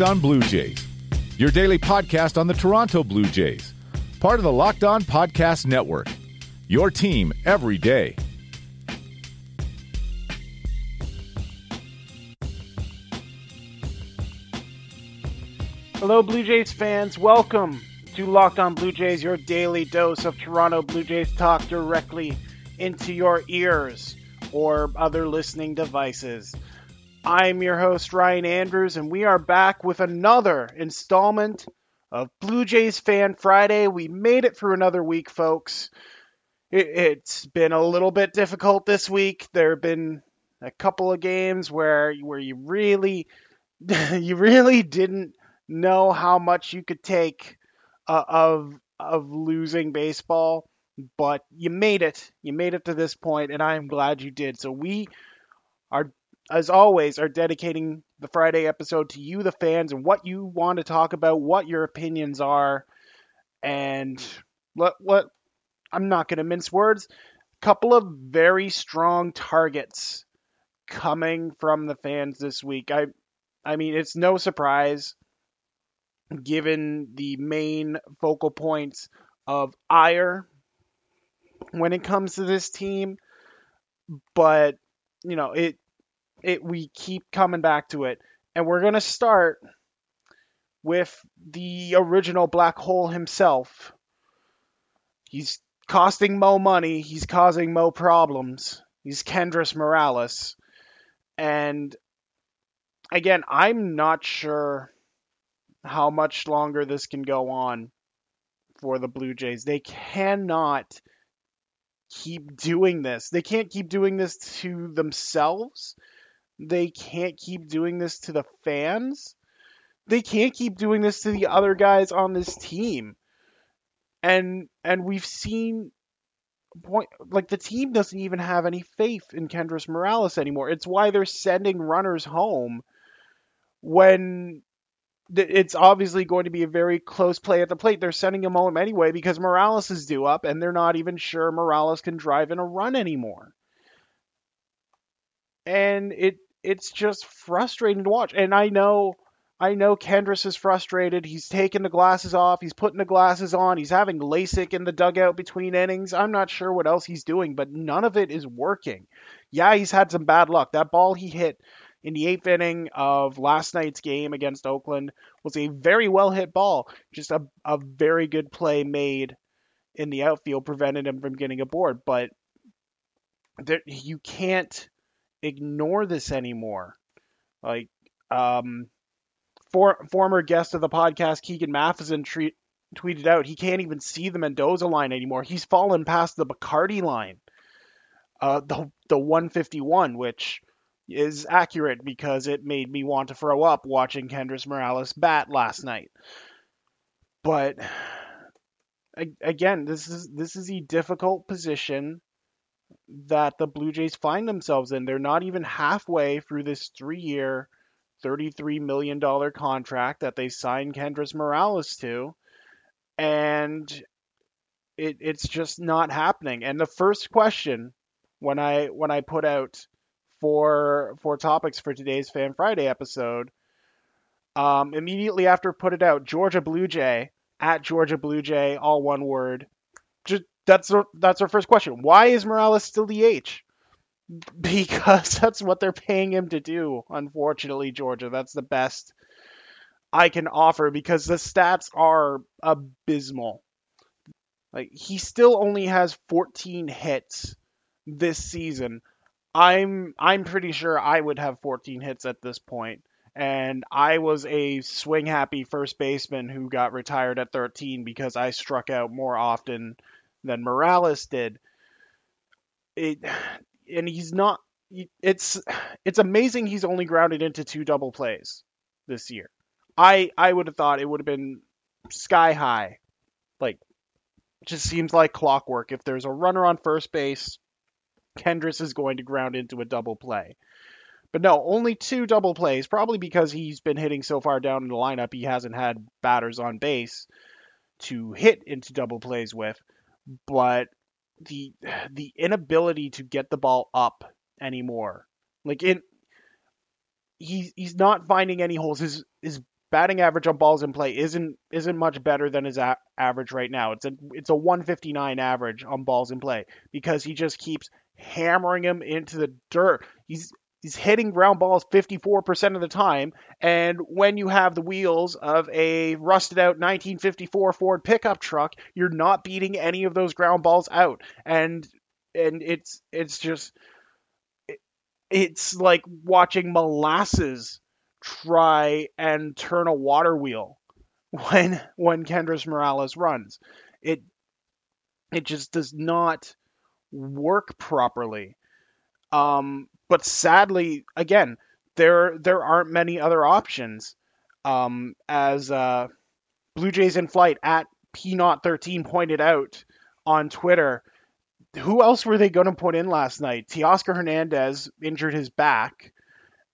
Locked On Blue Jays, your daily podcast on the Toronto Blue Jays, part of the Locked On Podcast Network. Your team every day. Hello, Blue Jays fans. Welcome to Locked On Blue Jays, your daily dose of Toronto Blue Jays talk directly into your ears or other listening devices. I'm your host, Ryan Andrews, and we are back with another installment of Blue Jays Fan Friday. We made it through another week, folks. It, has been a little bit difficult this week. There have been a couple of games where where you really you really didn't know how much you could take uh, of of losing baseball, but you made it. You made it to this point, and I am glad you did. So we are, as always, are dedicating the Friday episode to you, the fans, and what you want to talk about, what your opinions are, and what what I'm not going to mince words. Couple of very strong targets coming from the fans this week. I I mean, it's no surprise given the main focal points of ire when it comes to this team, but you know, it it we keep coming back to it. And we're going to start with the original black hole himself. He's costing Mo money, he's causing Mo problems. He's Kendrys Morales. And again, I'm not sure how much longer this can go on for the Blue Jays. They cannot keep doing this. They can't keep doing this to themselves. They can't keep doing this to the fans. They can't keep doing this to the other guys on this team. And and we've seen point like the team doesn't even have any faith in Kendrys Morales anymore. It's why they're sending runners home when it's obviously going to be a very close play at the plate. They're sending him home anyway because Morales is due up, and they're not even sure Morales can drive in a run anymore. And it it's just frustrating to watch. And I know I know Kendrys is frustrated. He's taking the glasses off. He's putting the glasses on. He's having LASIK in the dugout between innings. I'm not sure what else he's doing, but none of it is working. Yeah, he's had some bad luck. That ball he hit in the eighth inning of last night's game against Oakland was a very well hit ball. Just a, a very good play made in the outfield prevented him from getting aboard. But there, you can't ignore this anymore. Like, um, for, former guest of the podcast, Keegan Matheson, tweeted out he can't even see the Mendoza line anymore. He's fallen past the Bacardi line, uh, the the 151, which is accurate because it made me want to throw up watching Kendrys Morales bat last night. But again, this is this is a difficult position that the Blue Jays find themselves in. They're not even halfway through this three-year, $33 million contract that they signed Kendrys Morales to, and it, it's just not happening. And the first question when I when I put out for for topics for today's Fan Friday episode. Um, immediately after put it out, Georgia Blue Jay at Georgia Blue Jay, all one word. That's that's our first question. Why is Morales still DH? Because that's what they're paying him to do. Unfortunately, Georgia, that's the best I can offer because the stats are abysmal. Like he still only has 14 hits this season, I'm I'm pretty sure I would have 14 hits at this point, and I was a swing happy first baseman who got retired at 13 because I struck out more often than Morales did. It and he's not. It's it's amazing he's only grounded into two double plays this year. I I would have thought it would have been sky high, like just seems like clockwork. If there's a runner on first base Kendrys is going to ground into a double play. But no, only two double plays, probably because he's been hitting so far down in the lineup, he hasn't had batters on base to hit into double plays with. But the the inability to get the ball up anymore, like in he's he's not finding any holes. His his batting average on balls in play isn't isn't much better than his a- average right now. It's a it's a 159 average on balls in play because he just keeps hammering him into the dirt. He's he's hitting ground balls 54% of the time and when you have the wheels of a rusted out 1954 Ford pickup truck, you're not beating any of those ground balls out. And and it's it's just it's like watching molasses try and turn a water wheel when when Kendrys Morales runs. It it just does not work properly. Um, but sadly, again, there there aren't many other options. Um, as uh, Blue Jays in flight at P 13 pointed out on Twitter, who else were they going to put in last night? Teoscar Hernandez injured his back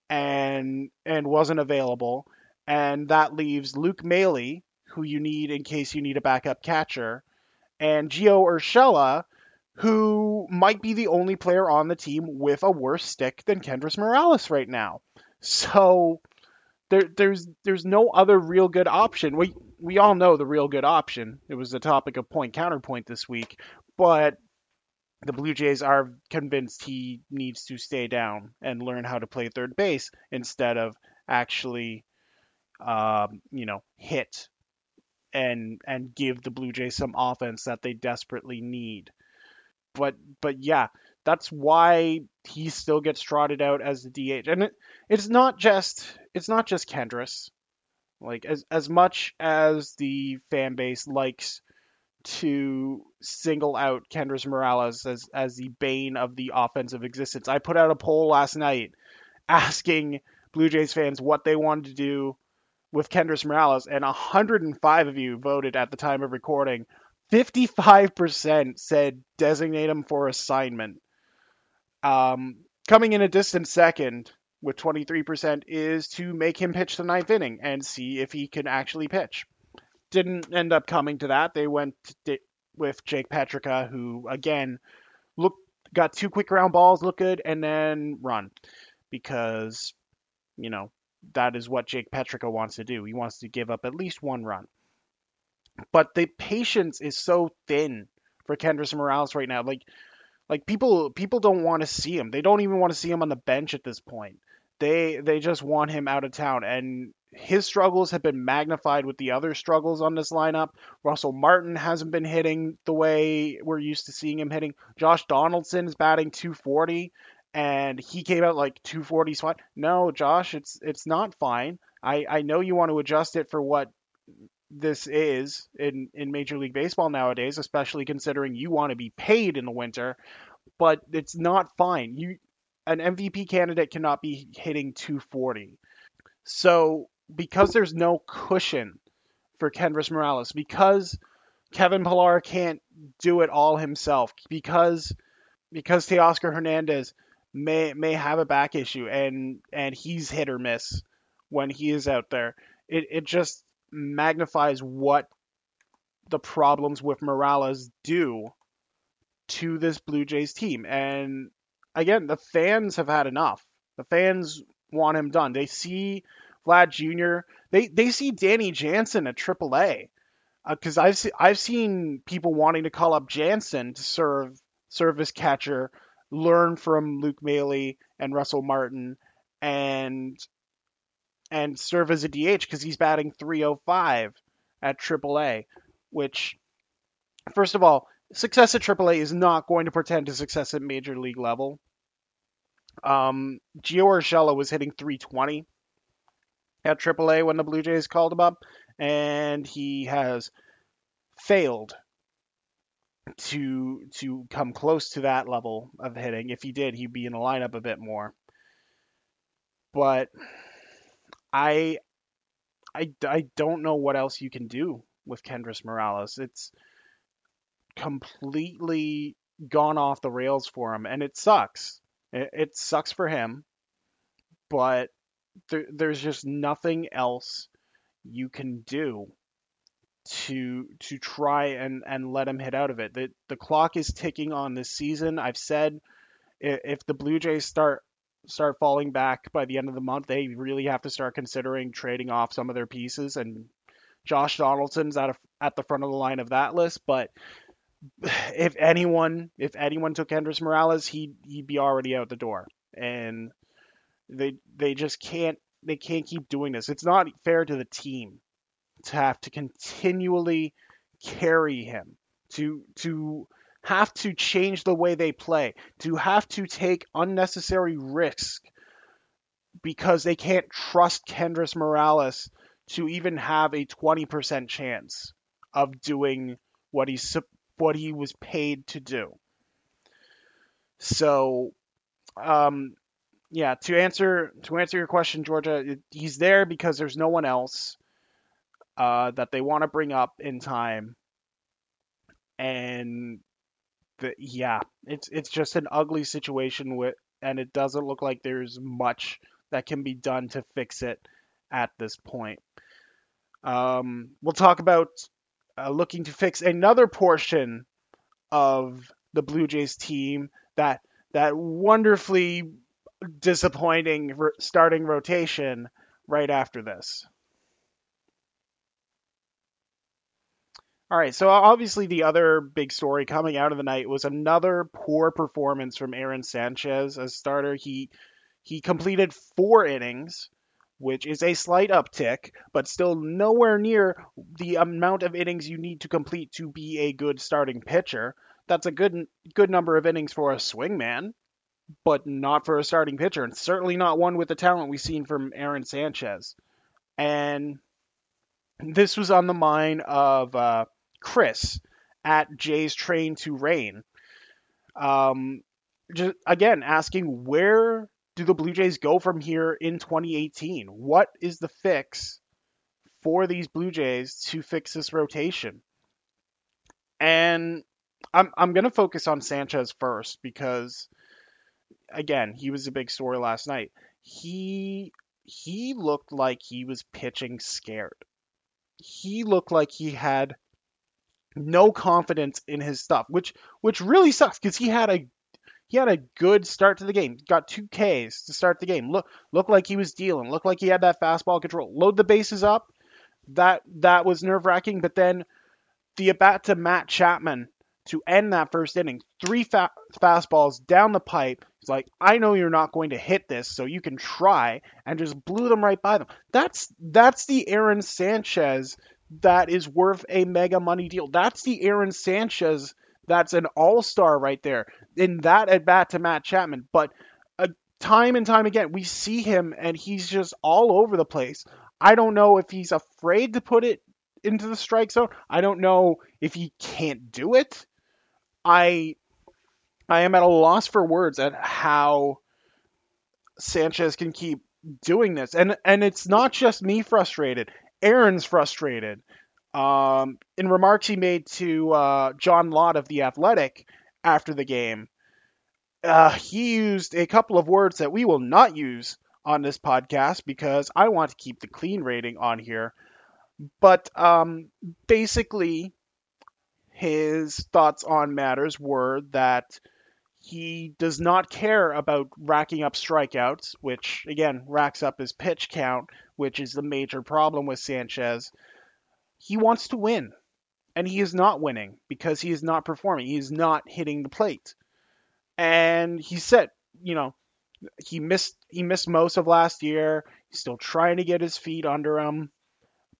and and wasn't available, and that leaves Luke Maile, who you need in case you need a backup catcher, and Gio Urshela, who might be the only player on the team with a worse stick than Kendrys Morales right now. So there, there's there's no other real good option. We we all know the real good option. It was the topic of point counterpoint this week, but the Blue Jays are convinced he needs to stay down and learn how to play third base instead of actually, um, you know, hit and and give the Blue Jays some offense that they desperately need. But but yeah, that's why he still gets trotted out as the DH, and it, it's not just it's not just Kendrys. Like as as much as the fan base likes to single out Kendrys Morales as as the bane of the offensive existence. I put out a poll last night asking Blue Jays fans what they wanted to do with Kendrys Morales, and 105 of you voted at the time of recording. 55% said designate him for assignment. Um, coming in a distant second with 23% is to make him pitch the ninth inning and see if he can actually pitch didn't end up coming to that. They went with Jake Petricka, who again look got two quick ground balls, look good, and then run because you know that is what Jake Petricka wants to do. He wants to give up at least one run. But the patience is so thin for Kendrys Morales right now. Like like people people don't want to see him. They don't even want to see him on the bench at this point. They they just want him out of town and his struggles have been magnified with the other struggles on this lineup. Russell Martin hasn't been hitting the way we're used to seeing him hitting. Josh Donaldson is batting 240 and he came out like 240 spot. No, Josh, it's it's not fine. I I know you want to adjust it for what this is in in Major League Baseball nowadays, especially considering you want to be paid in the winter, but it's not fine. You an MVP candidate cannot be hitting 240. So because there's no cushion for Kendrys Morales, because Kevin Pillar can't do it all himself, because because Teoscar Hernandez may may have a back issue and and he's hit or miss when he is out there. It it just magnifies what the problems with Morales do to this Blue Jays team. And again, the fans have had enough. The fans want him done. They see Vlad Jr. They they see Danny Jansen at AAA because uh, I've se- I've seen people wanting to call up Jansen to serve service catcher, learn from Luke Maile and Russell Martin, and and serve as a DH because he's batting 305 at AAA, which first of all, success at AAA is not going to pretend to success at major league level. Um, Gio Urshela was hitting 320 at AAA when the Blue Jays called him up, and he has failed to to come close to that level of hitting. If he did, he'd be in the lineup a bit more. But I I, I don't know what else you can do with Kendrys Morales. It's completely gone off the rails for him, and it sucks. It, it sucks for him, but there, there's just nothing else you can do to to try and and let him hit out of it. The the clock is ticking on this season. I've said if the Blue Jays start start falling back by the end of the month, they really have to start considering trading off some of their pieces. And Josh Donaldson's at a, at the front of the line of that list. But if anyone if anyone took Kendrys Morales, he he'd be already out the door. And they they just can't they can't keep doing this. It's not fair to the team to have to continually carry him to to have to change the way they play, to have to take unnecessary risk because they can't trust Kendrys Morales to even have a 20% chance of doing what he's what he was paid to do. So, um, yeah, to answer to answer your question, Georgia, he's there because there's no one else uh, that they want to bring up in time, and the, yeah, it's it's just an ugly situation with, and it doesn't look like there's much that can be done to fix it at this point. Um, we'll talk about uh, looking to fix another portion of the Blue Jays team that that wonderfully disappointing starting rotation right after this. All right, so obviously the other big story coming out of the night was another poor performance from Aaron Sanchez as starter. He he completed four innings, which is a slight uptick, but still nowhere near the amount of innings you need to complete to be a good starting pitcher. That's a good good number of innings for a swingman, but not for a starting pitcher, and certainly not one with the talent we've seen from Aaron Sanchez. And this was on the mind of uh, Chris at Jay's Train to Rain. Um, just again asking where do the Blue Jays go from here in 2018? What is the fix for these Blue Jays to fix this rotation? And I'm I'm gonna focus on Sanchez first because again he was a big story last night. He he looked like he was pitching scared. He looked like he had no confidence in his stuff, which which really sucks because he had a he had a good start to the game. Got two Ks to start the game. Look looked like he was dealing. Looked like he had that fastball control. Load the bases up. That that was nerve wracking. But then the at bat to Matt Chapman to end that first inning, three fa- fastballs down the pipe. He's like, I know you're not going to hit this, so you can try, and just blew them right by them. That's that's the Aaron Sanchez that is worth a mega money deal. That's the Aaron Sanchez that's an all star right there in that at bat to Matt Chapman. But uh, time and time again, we see him and he's just all over the place. I don't know if he's afraid to put it into the strike zone. I don't know if he can't do it. I I am at a loss for words at how Sanchez can keep doing this. And and it's not just me frustrated. Aaron's frustrated. Um, in remarks he made to uh, John Lott of The Athletic after the game, uh, he used a couple of words that we will not use on this podcast because I want to keep the clean rating on here. But um, basically, his thoughts on matters were that he does not care about racking up strikeouts, which again racks up his pitch count, which is the major problem with Sanchez. He wants to win, and he is not winning because he is not performing. He is not hitting the plate. And he said, you know, he missed he missed most of last year. He's still trying to get his feet under him,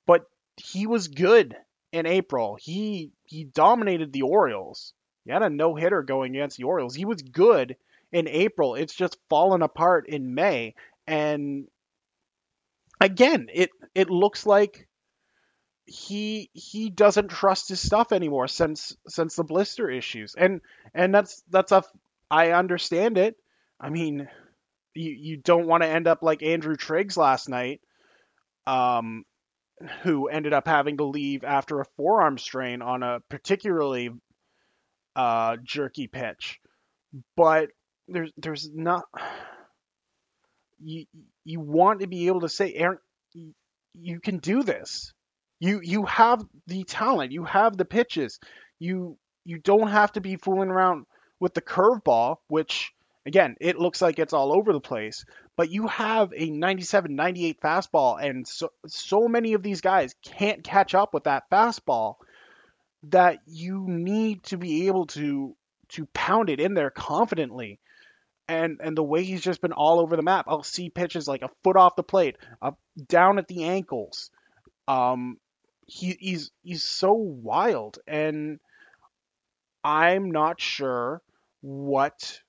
but he was good in April. He he dominated the Orioles. He had a no hitter going against the Orioles. He was good in April. It's just fallen apart in May. And again, it it looks like he he doesn't trust his stuff anymore since since the blister issues. And and that's that's a I understand it. I mean, you you don't want to end up like Andrew Triggs last night. Um who ended up having to leave after a forearm strain on a particularly uh, jerky pitch, but there's there's not you you want to be able to say Aaron you can do this. You you have the talent, you have the pitches. You you don't have to be fooling around with the curveball, which Again, it looks like it's all over the place, but you have a 97, 98 fastball, and so, so many of these guys can't catch up with that fastball that you need to be able to to pound it in there confidently. And and the way he's just been all over the map, I'll see pitches like a foot off the plate, up down at the ankles. Um, he, he's he's so wild, and I'm not sure what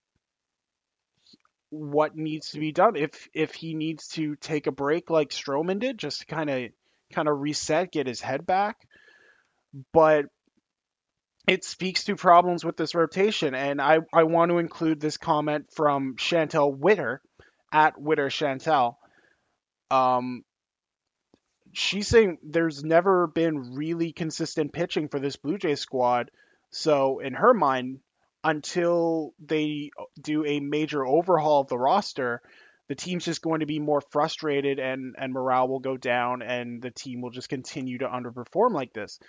what needs to be done if if he needs to take a break like Stroman did, just to kind of kind of reset, get his head back. But it speaks to problems with this rotation, and I I want to include this comment from Chantel Witter at Witter Chantel. Um, she's saying there's never been really consistent pitching for this Blue Jay squad. So in her mind, until they do a major overhaul of the roster, the team's just going to be more frustrated and, and morale will go down and the team will just continue to underperform like this.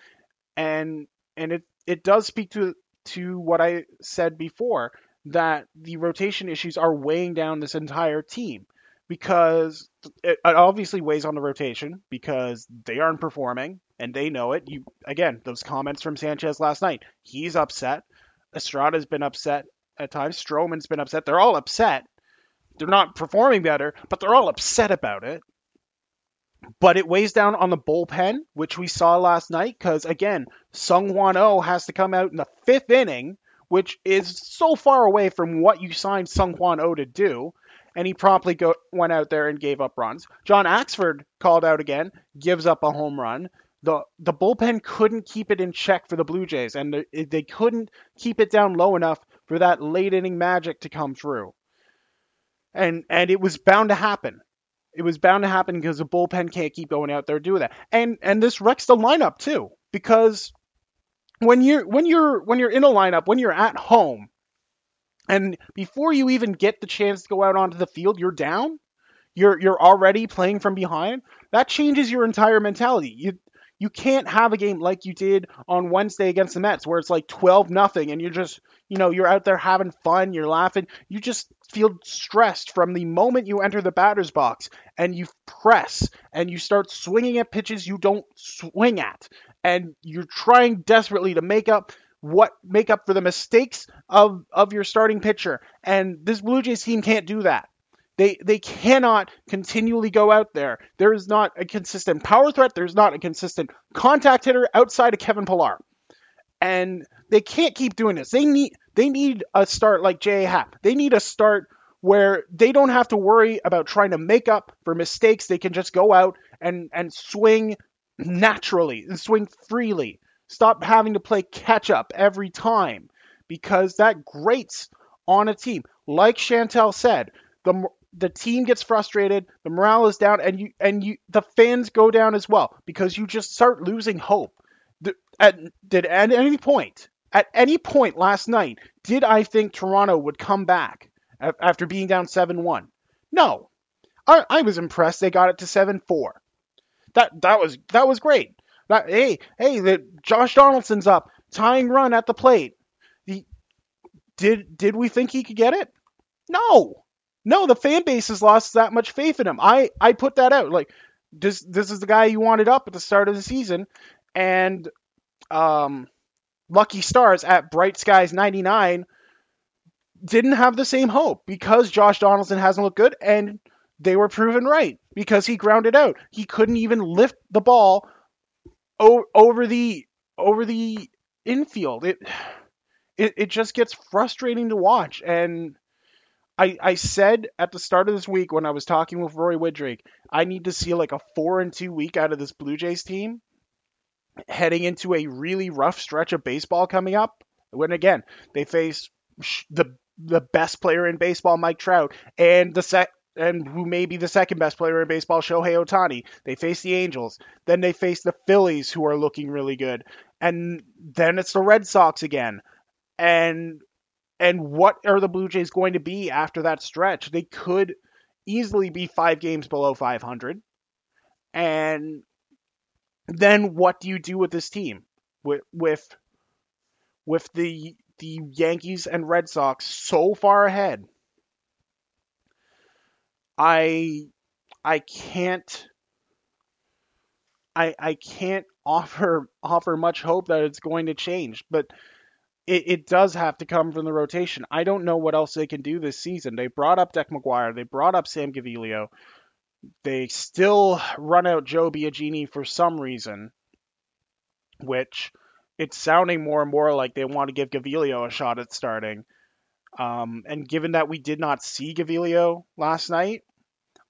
And and it, it does speak to to what I said before that the rotation issues are weighing down this entire team because it, obviously weighs on the rotation because they aren't performing and they know it. You again, those comments from Sanchez last night. He's upset. Estrada's been upset at times. Stroman's been upset. They're all upset. They're not performing better, but they're all upset about it. But it weighs down on the bullpen, which we saw last night, because again, Sung Hwan Oh has to come out in the fifth inning, which is so far away from what you signed Sung Hwan Oh to do and he promptly go, went out there and gave up runs. John Axford called out again, gives up a home run the the bullpen couldn't keep it in check for the Blue Jays, and the, they couldn't keep it down low enough for that late inning magic to come through. And and it was bound to happen. It was bound to happen because the bullpen can't keep going out there doing that. And and this wrecks the lineup too, because when you're when you're when you're in a lineup, when you're at home, and before you even get the chance to go out onto the field, you're down. You're you're already playing from behind. That changes your entire mentality. You you can't have a game like you did on Wednesday against the Mets where it's like 12 nothing and you're just, you know, you're out there having fun, you're laughing. You just feel stressed from the moment you enter the batter's box and you press and you start swinging at pitches you don't swing at and you're trying desperately to make up what make up for the mistakes of of your starting pitcher and this Blue Jays team can't do that. They they cannot continually go out there. There is not a consistent power threat. There's not a consistent contact hitter outside of Kevin Pillar. And they can't keep doing this. They need they need a start like J. Happ. They need a start where they don't have to worry about trying to make up for mistakes. They can just go out and and swing naturally and swing freely. Stop having to play catch up every time because that grates on a team. Like Chantel said, the the team gets frustrated, the morale is down, and you and you the fans go down as well because you just start losing hope. At, did at any point, at any point last night, did I think Toronto would come back after being down seven one? No, I, I was impressed. They got it to seven four. That that was that was great. That, hey hey, the Josh Donaldson's up, tying run at the plate. Did did we think he could get it? No, no, the fan base has lost that much faith in him. I I put that out like this this is the guy you wanted up at the start of the season, and um, Lucky Stars at Bright Skies 99 didn't have the same hope because Josh Donaldson hasn't looked good, and they were proven right because he grounded out. He couldn't even lift the ball o- over the over the infield. It, it it just gets frustrating to watch, and I, I said at the start of this week when I was talking with Roy Woodrake, I need to see like a four and two week out of this Blue Jays team heading into a really rough stretch of baseball coming up. When again, they face the the best player in baseball, Mike Trout, and the sec and who may be the second best player in baseball, Shohei Ohtani. They face the Angels. Then they face the Phillies, who are looking really good. And then it's the Red Sox again. And and what are the Blue Jays going to be after that stretch? They could easily be five games below 500. And then what do you do with this team? With with with the the Yankees and Red Sox so far ahead. I I can't I I can't offer offer much hope that it's going to change, but it, it does have to come from the rotation. I don't know what else they can do this season. They brought up Deck McGuire, they brought up Sam Gaviglio. They still run out Joe Biagini for some reason, which it's sounding more and more like they want to give Gaviglio a shot at starting. Um, and given that we did not see Gaviglio last night,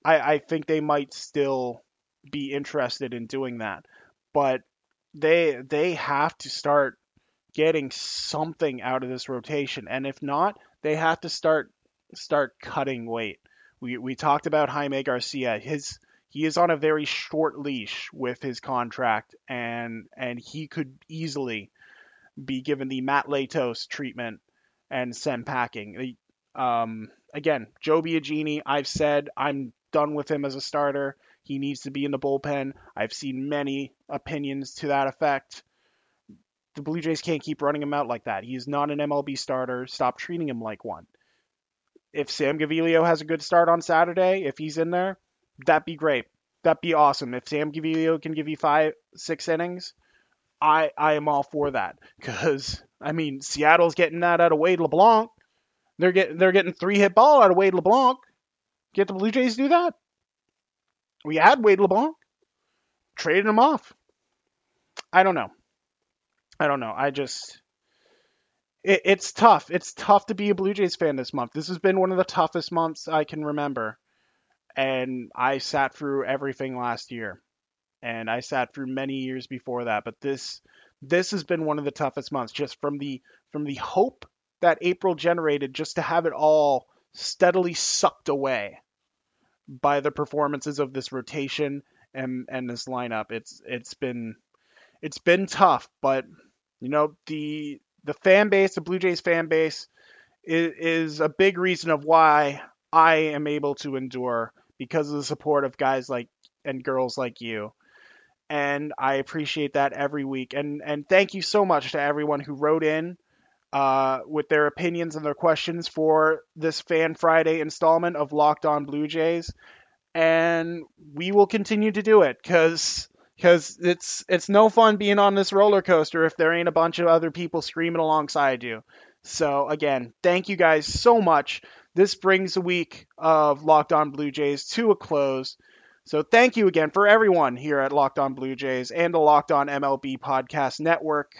I, I think they might still be interested in doing that. But they they have to start getting something out of this rotation, and if not, they have to start start cutting weight. We we talked about Jaime Garcia. His he is on a very short leash with his contract, and and he could easily be given the Matt Latos treatment and sent packing. Um, again, Joe Biagini, I've said I'm done with him as a starter. He needs to be in the bullpen. I've seen many opinions to that effect. The Blue Jays can't keep running him out like that. He's not an MLB starter. Stop treating him like one. If Sam Gaviglio has a good start on Saturday, if he's in there, that'd be great. That'd be awesome. If Sam Gaviglio can give you five, six innings, I I am all for that. Because I mean, Seattle's getting that out of Wade LeBlanc. They're getting they're getting three hit ball out of Wade LeBlanc. Get the Blue Jays do that? We had Wade LeBlanc, traded him off. I don't know. I don't know. I just it, it's tough. It's tough to be a Blue Jays fan this month. This has been one of the toughest months I can remember, and I sat through everything last year, and I sat through many years before that. But this this has been one of the toughest months, just from the from the hope that April generated, just to have it all steadily sucked away by the performances of this rotation and and this lineup. It's it's been it's been tough, but you know the the fan base, the Blue Jays fan base, is, is a big reason of why I am able to endure because of the support of guys like and girls like you. And I appreciate that every week. And and thank you so much to everyone who wrote in uh, with their opinions and their questions for this Fan Friday installment of Locked On Blue Jays, and we will continue to do it because because it's it's no fun being on this roller coaster if there ain't a bunch of other people screaming alongside you. So again, thank you guys so much. This brings a week of Locked On Blue Jays to a close. So thank you again for everyone here at Locked On Blue Jays and the Locked On MLB Podcast Network.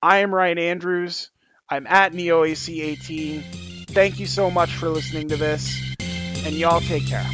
I am Ryan Andrews. I'm at NeoAC18. Thank you so much for listening to this, and y'all take care.